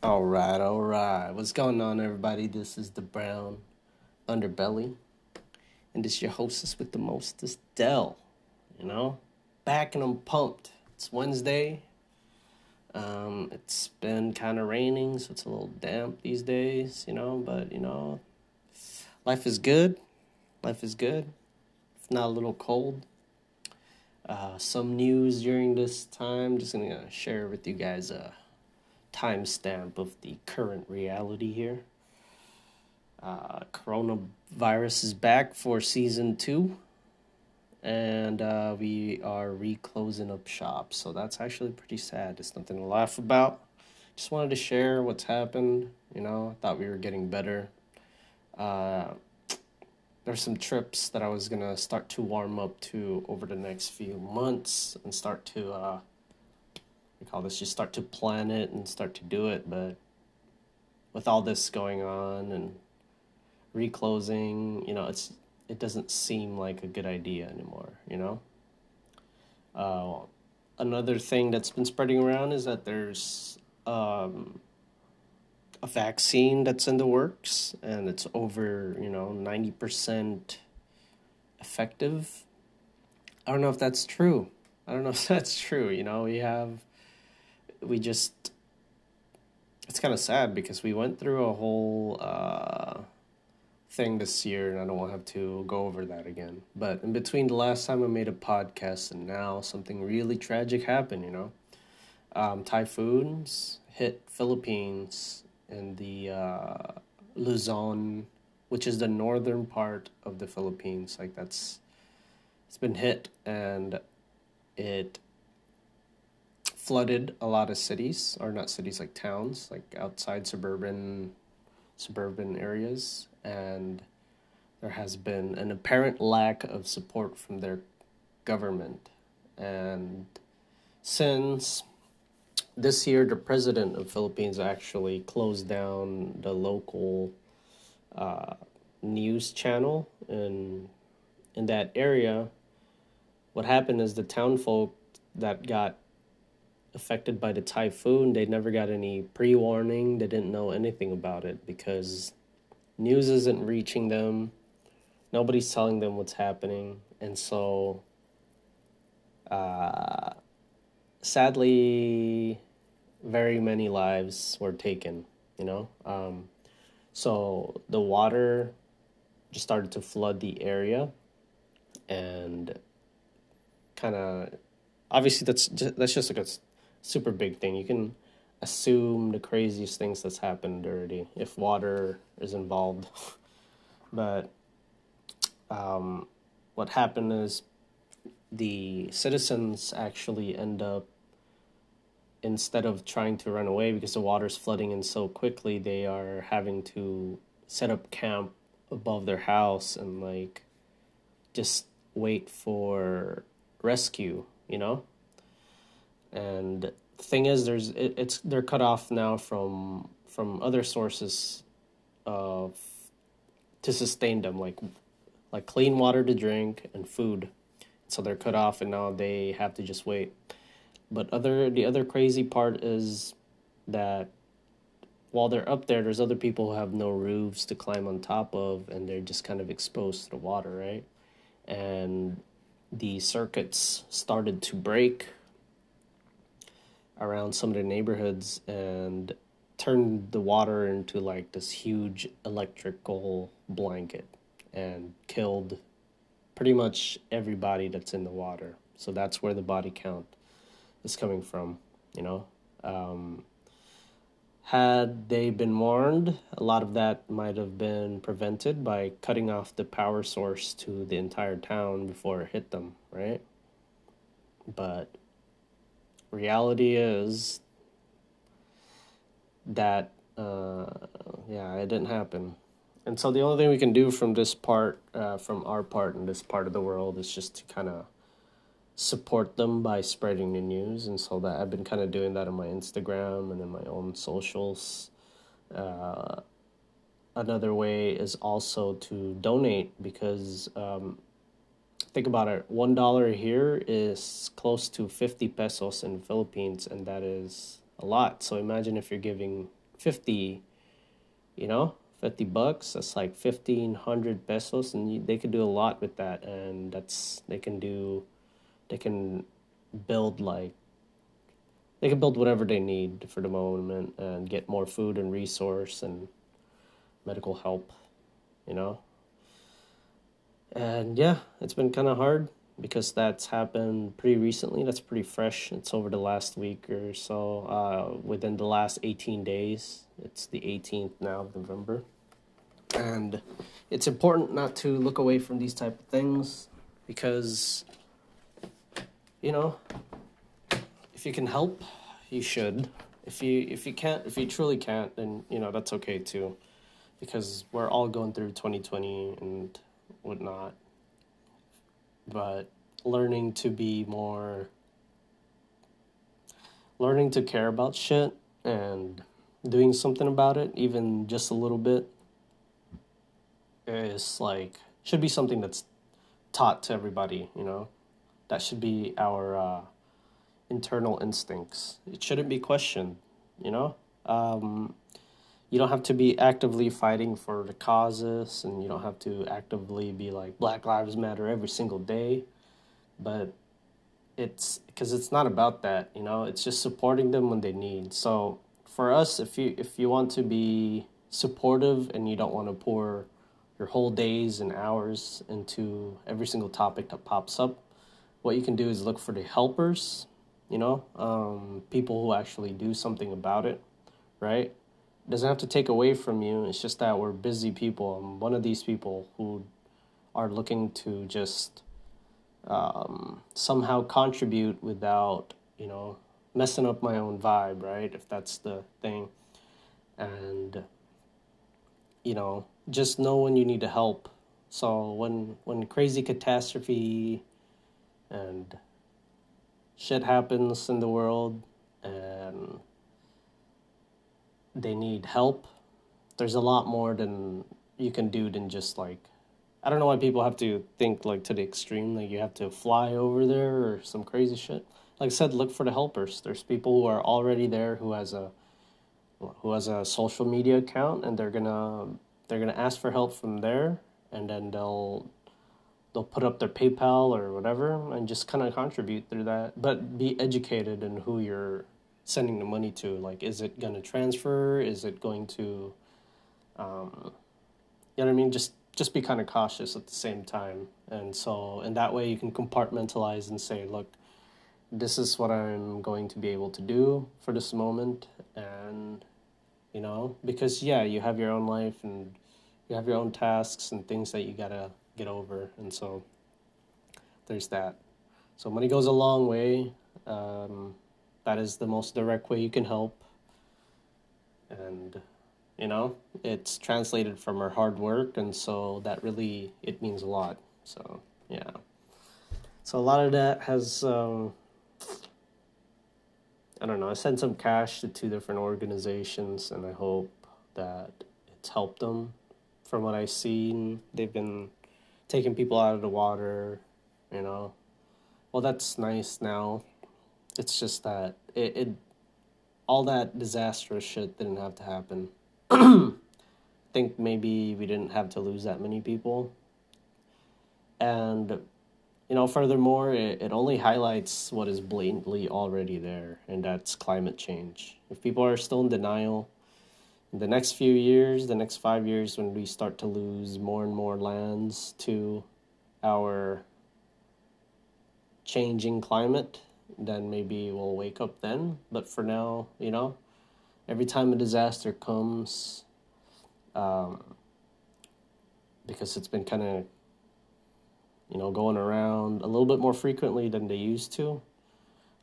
All right, all right. What's going on, everybody? This is the Brown Underbelly, and this is your hostess with the mostest, Dell. You know, back and I'm pumped. It's Wednesday. Um, it's been kind of raining, so it's a little damp these days. You know, but you know, life is good. Life is good. If not a little cold. Uh, some news during this time. Just gonna share with you guys. Uh timestamp of the current reality here. Uh, coronavirus is back for season two, and uh, we are reclosing up shop. So that's actually pretty sad. It's nothing to laugh about. Just wanted to share what's happened. You know, thought we were getting better. Uh, there's some trips that I was gonna start to warm up to over the next few months and start to uh, we call this just start to plan it and start to do it but with all this going on and reclosing you know it's it doesn't seem like a good idea anymore you know? Uh, another thing that's been spreading around is that there's um, a vaccine that's in the works and it's over you know 90% effective. I don't know if that's true. I don't know if that's true you know? We have we just it's kind of sad because we went through a whole uh, thing this year, and I don't want to have to go over that again. But in between the last time I made a podcast and now, something really tragic happened. You know, um, typhoons hit Philippines in the uh, Luzon, which is the northern part of the Philippines. Like that's it's been hit, and it flooded a lot of cities, or not cities, like towns, like outside suburban suburban areas, and there has been an apparent lack of support from their government. And since this year, the president of Philippines actually closed down the local uh, news channel in in that area. What happened is the town folk that got affected by the typhoon, they never got any pre warning. They didn't know anything about it because news isn't reaching them. Nobody's telling them what's happening. And so, uh, sadly, very many lives were taken, you know? Um, so the water just started to flood the area and kind of obviously that's just, that's just like a super big thing. You can assume the craziest things that's happened already if water is involved. but um, what happened is the citizens actually end up instead of trying to run away because the water's flooding in so quickly they are having to set up camp above their house and like just wait for rescue you know and thing is there's it, it's they're cut off now from from other sources of to sustain them like like clean water to drink and food. So they're cut off and now they have to just wait. But other the other crazy part is that while they're up there there's other people who have no roofs to climb on top of and they're just kind of exposed to the water right? And the circuits started to break around some of the neighborhoods and turned the water into like this huge electrical blanket and killed pretty much everybody that's in the water. So that's where the body count is coming from, you know. Um, had they been warned, a lot of that might have been prevented by cutting off the power source to the entire town before it hit them, right? But reality is that uh, yeah, it didn't happen. And so the only thing we can do from this part, uh, from our part in this part of the world, is just to kind of support them by spreading the news. And so that I've been kind of doing that on my Instagram and in my own socials. Uh, another way is also to donate because um, think about it one dollar here is close to 50 pesos in philippines and that is a lot so imagine if you're giving 50, you know, 50 bucks. That's like 1500 pesos. And you, they could do a lot with that. And that's, they can do, they can build like, they can build whatever they need for the moment and get more food and resource and medical help, you know. And yeah, it's been kind of hard because that's happened pretty recently. That's pretty fresh. It's over the last week or so. Uh, within the last 18 days, it's the 18th now of November. And it's important not to look away from these type of things because, you know, if you can help, you should. If you if you can't, if you truly can't, then you know that's okay too, because we're all going through 2020 and whatnot but learning to be more learning to care about shit and doing something about it even just a little bit is like should be something that's taught to everybody you know? That should be our uh, internal instincts. It shouldn't be questioned you know? Um, you don't have to be actively fighting for the causes and you don't have to actively be like black lives matter every single day but it's because it's not about that you know? It's just supporting them when they need. So for us if you if you want to be supportive and you don't want to pour your whole days and hours into every single topic that pops up what you can do is look for the helpers you know? Um, people who actually do something about it right doesn't have to take away from you. It's just that we're busy people. I'm one of these people who are looking to just um, somehow contribute without, you know, messing up my own vibe, right? If that's the thing. And, you know, just know when you need to help. So when when crazy catastrophe and shit happens in the world and they need help, there's a lot more than you can do than just like I don't know why people have to think like to the extreme, like you have to fly over there or some crazy shit. Like I said, look for the helpers. There's people who are already there who has a who has a social media account and they're gonna they're gonna ask for help from there and then they'll they'll put up their PayPal or whatever and just kind of contribute through that. But be educated in who you're sending the money to like is it going to transfer? Is it going to um, you know what i mean? Just just be kind of cautious at the same time. And so in that way you can compartmentalize and say look this is what i'm going to be able to do for this moment. And you know because yeah you have your own life and you have your own tasks and things that you gotta get over. And so there's that. So money goes a long way. Um, that is the most direct way you can help. And you know, it's translated from her hard work and so that really it means a lot. So, yeah. So a lot of that has um I don't know, I sent some cash to two different organizations and I hope that it's helped them. From what I've seen, they've been taking people out of the water, you know. Well, that's nice now it's just that it, it all that disastrous shit didn't have to happen. I think maybe we didn't have to lose that many people. And you know, furthermore, it, it only highlights what is blatantly already there, and that's climate change. If people are still in denial, in the next few years, the next five years, when we start to lose more and more lands to our changing climate, then maybe we'll wake up then. But for now, you know, every time a disaster comes, um, because it's been kind of, you know, going around a little bit more frequently than they used to,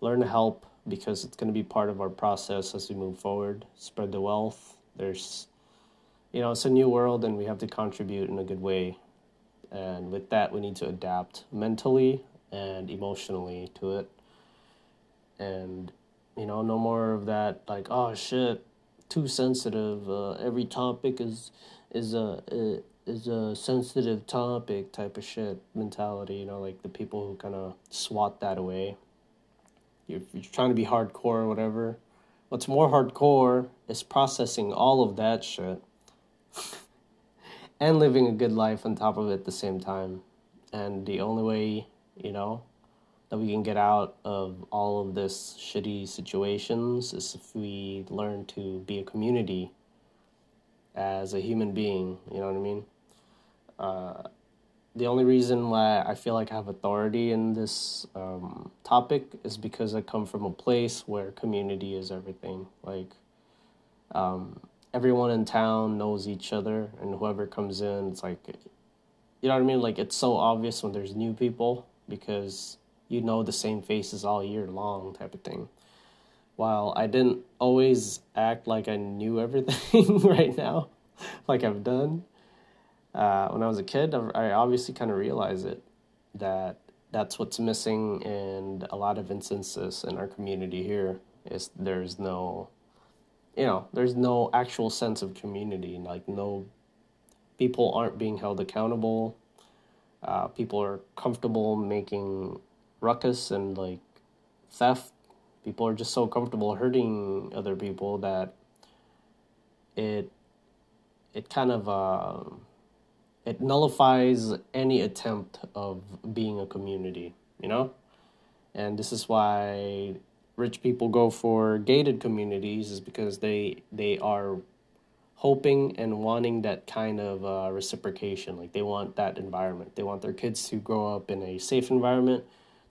learn to help because it's going to be part of our process as we move forward. Spread the wealth. There's, you know, it's a new world and we have to contribute in a good way. And with that, we need to adapt mentally and emotionally to it and you know no more of that like oh shit too sensitive uh, every topic is is a is a sensitive topic type of shit mentality you know like the people who kind of swat that away you're, you're trying to be hardcore or whatever what's more hardcore is processing all of that shit and living a good life on top of it at the same time. And the only way, you know, that we can get out of all of this shitty situations is if we learn to be a community as a human being, you know what I mean? Uh, the only reason why I feel like I have authority in this um, topic is because I come from a place where community is everything. Like, um, everyone in town knows each other, and whoever comes in, it's like, you know what I mean? Like, it's so obvious when there's new people because you know the same faces all year long, type of thing. While I didn't always act like I knew everything right now, like I've done, uh, when I was a kid, I obviously kind of realized it that that's what's missing in a lot of instances in our community here is there's no you know there's no actual sense of community like no people aren't being held accountable uh, people are comfortable making ruckus and like theft people are just so comfortable hurting other people that it it kind of uh, it nullifies any attempt of being a community, you know? And this is why rich people go for gated communities is because they they are hoping and wanting that kind of uh, reciprocation. Like they want that environment. They want their kids to grow up in a safe environment.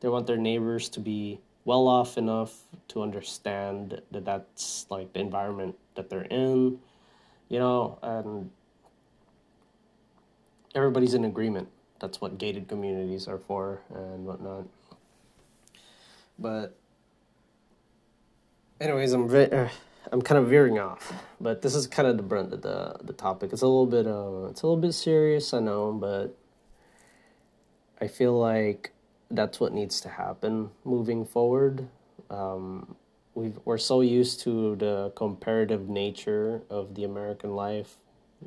They want their neighbors to be well off enough to understand that that's like the environment that they're in, you know, and everybody's in agreement. That's what gated communities are for and whatnot. But, anyways, I'm very, uh, I'm kind of veering off. But this is kind of the brunt of the the topic. It's a little bit uh, it's a little bit serious, I know, but I feel like that's what needs to happen moving forward. Um, we we're so used to the comparative nature of the American life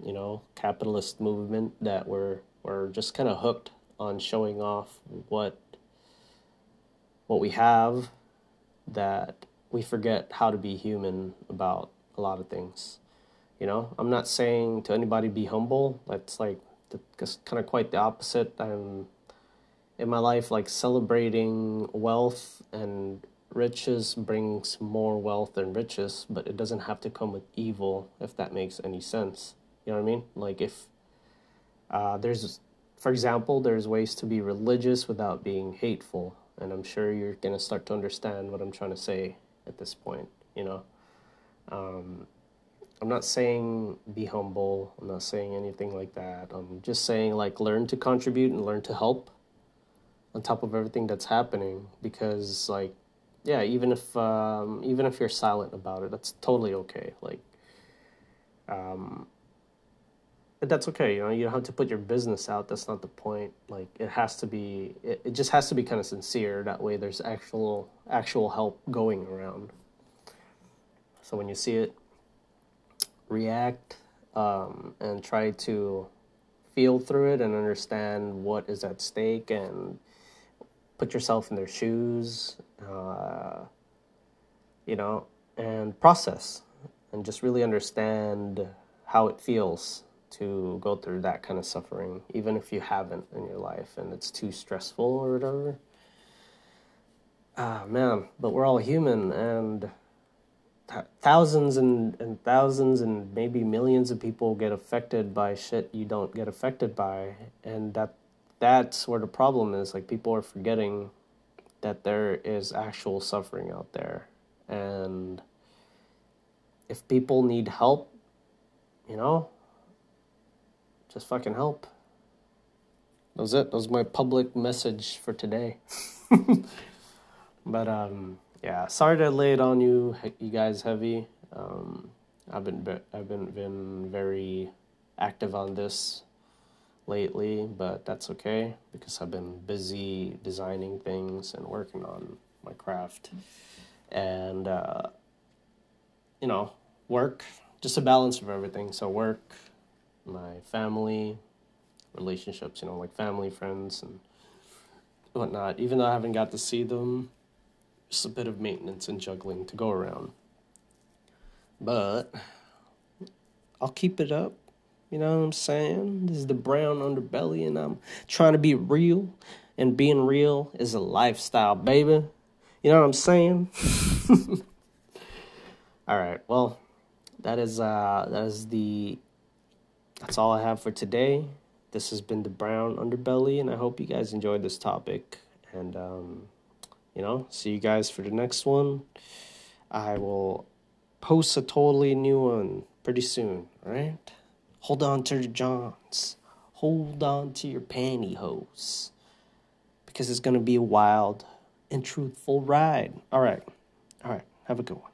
you know, capitalist movement that we're we're just kind of hooked on showing off what what we have that we forget how to be human about a lot of things. You know, I'm not saying to anybody be humble. That's like that's kind of quite the opposite. I'm in my life like celebrating wealth and riches brings more wealth and riches, but it doesn't have to come with evil if that makes any sense. You know what I mean? Like if uh, there's, for example, there's ways to be religious without being hateful, and I'm sure you're gonna start to understand what I'm trying to say at this point. You know, um, I'm not saying be humble. I'm not saying anything like that. I'm just saying like learn to contribute and learn to help on top of everything that's happening because like yeah even if um, even if you're silent about it that's totally okay. Like um, that's okay you know you don't have to put your business out. That's not the point. Like it has to be it, it just has to be kind of sincere. That way there's actual actual help going around. So when you see it react um, and try to feel through it and understand what is at stake and put yourself in their shoes uh, you know and process and just really understand how it feels to go through that kind of suffering, even if you haven't in your life and it's too stressful or whatever. Ah, man, but we're all human and th- thousands and, and thousands and maybe millions of people get affected by shit you don't get affected by. And that that's where the problem is. Like, people are forgetting that there is actual suffering out there. And if people need help, you know, just fucking help. That was it. That was my public message for today. but um, yeah, sorry to lay it on you, you guys, heavy. Um, I've been I've been been very active on this lately, but that's okay because I've been busy designing things and working on my craft, and uh, you know, work just a balance of everything. So work, my family, relationships, you know, like family, friends, and whatnot. Even though I haven't got to see them, just a bit of maintenance and juggling to go around. But I'll keep it up. You know what I'm saying? This is the brown underbelly, and I'm trying to be real. And being real is a lifestyle, baby. You know what I'm saying? all right. Well, that is uh that is the that's all I have for today. This has been the brown underbelly, and I hope you guys enjoyed this topic. And um, you know, see you guys for the next one. I will post a totally new one pretty soon. All right. Hold on to your johns. Hold on to your pantyhose. Because it's going to be a wild and truthful ride. All right. All right. Have a good one.